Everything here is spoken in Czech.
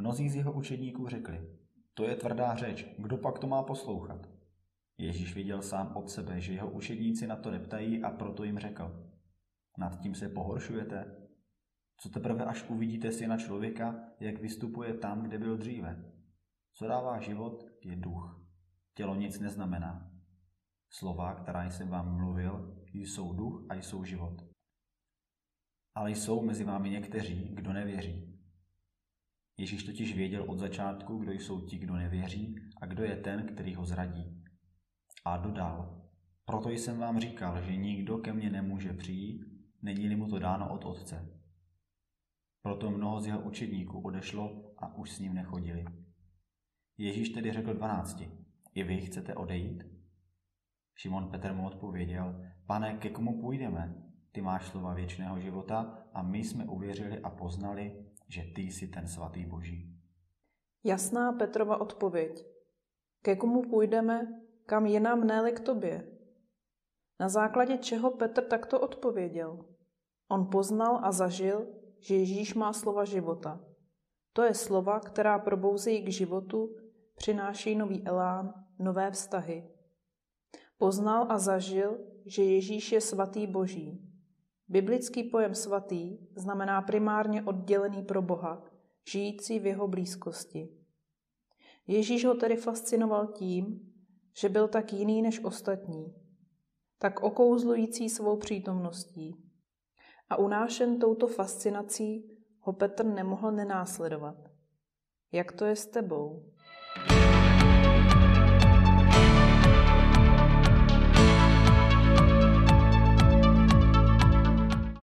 Mnozí z jeho učedníků řekli, to je tvrdá řeč, kdo pak to má poslouchat? Ježíš viděl sám od sebe, že jeho učedníci na to neptají a proto jim řekl, nad tím se pohoršujete? Co teprve až uvidíte syna člověka, jak vystupuje tam, kde byl dříve? Co dává život, je duch. Tělo nic neznamená. Slova, která jsem vám mluvil, jsou duch a jsou život. Ale jsou mezi vámi někteří, kdo nevěří. Ježíš totiž věděl od začátku, kdo jsou ti, kdo nevěří a kdo je ten, který ho zradí. A dodal, proto jsem vám říkal, že nikdo ke mně nemůže přijít, není-li mu to dáno od Otce. Proto mnoho z jeho učedníků odešlo a už s ním nechodili. Ježíš tedy řekl dvanácti, i vy chcete odejít? Šimon Petr mu odpověděl, pane, ke komu půjdeme? Ty máš slova věčného života a my jsme uvěřili a poznali, že ty jsi ten svatý Boží. Jasná Petrova odpověď. Ke komu půjdeme, kam jinam ne k tobě? Na základě čeho Petr takto odpověděl? On poznal a zažil, že Ježíš má slova života. To je slova, která probouzejí k životu, přináší nový elán, nové vztahy. Poznal a zažil, že Ježíš je svatý Boží. Biblický pojem svatý znamená primárně oddělený pro Boha, žijící v jeho blízkosti. Ježíš ho tedy fascinoval tím, že byl tak jiný než ostatní, tak okouzlující svou přítomností. A unášen touto fascinací ho Petr nemohl nenásledovat. Jak to je s tebou?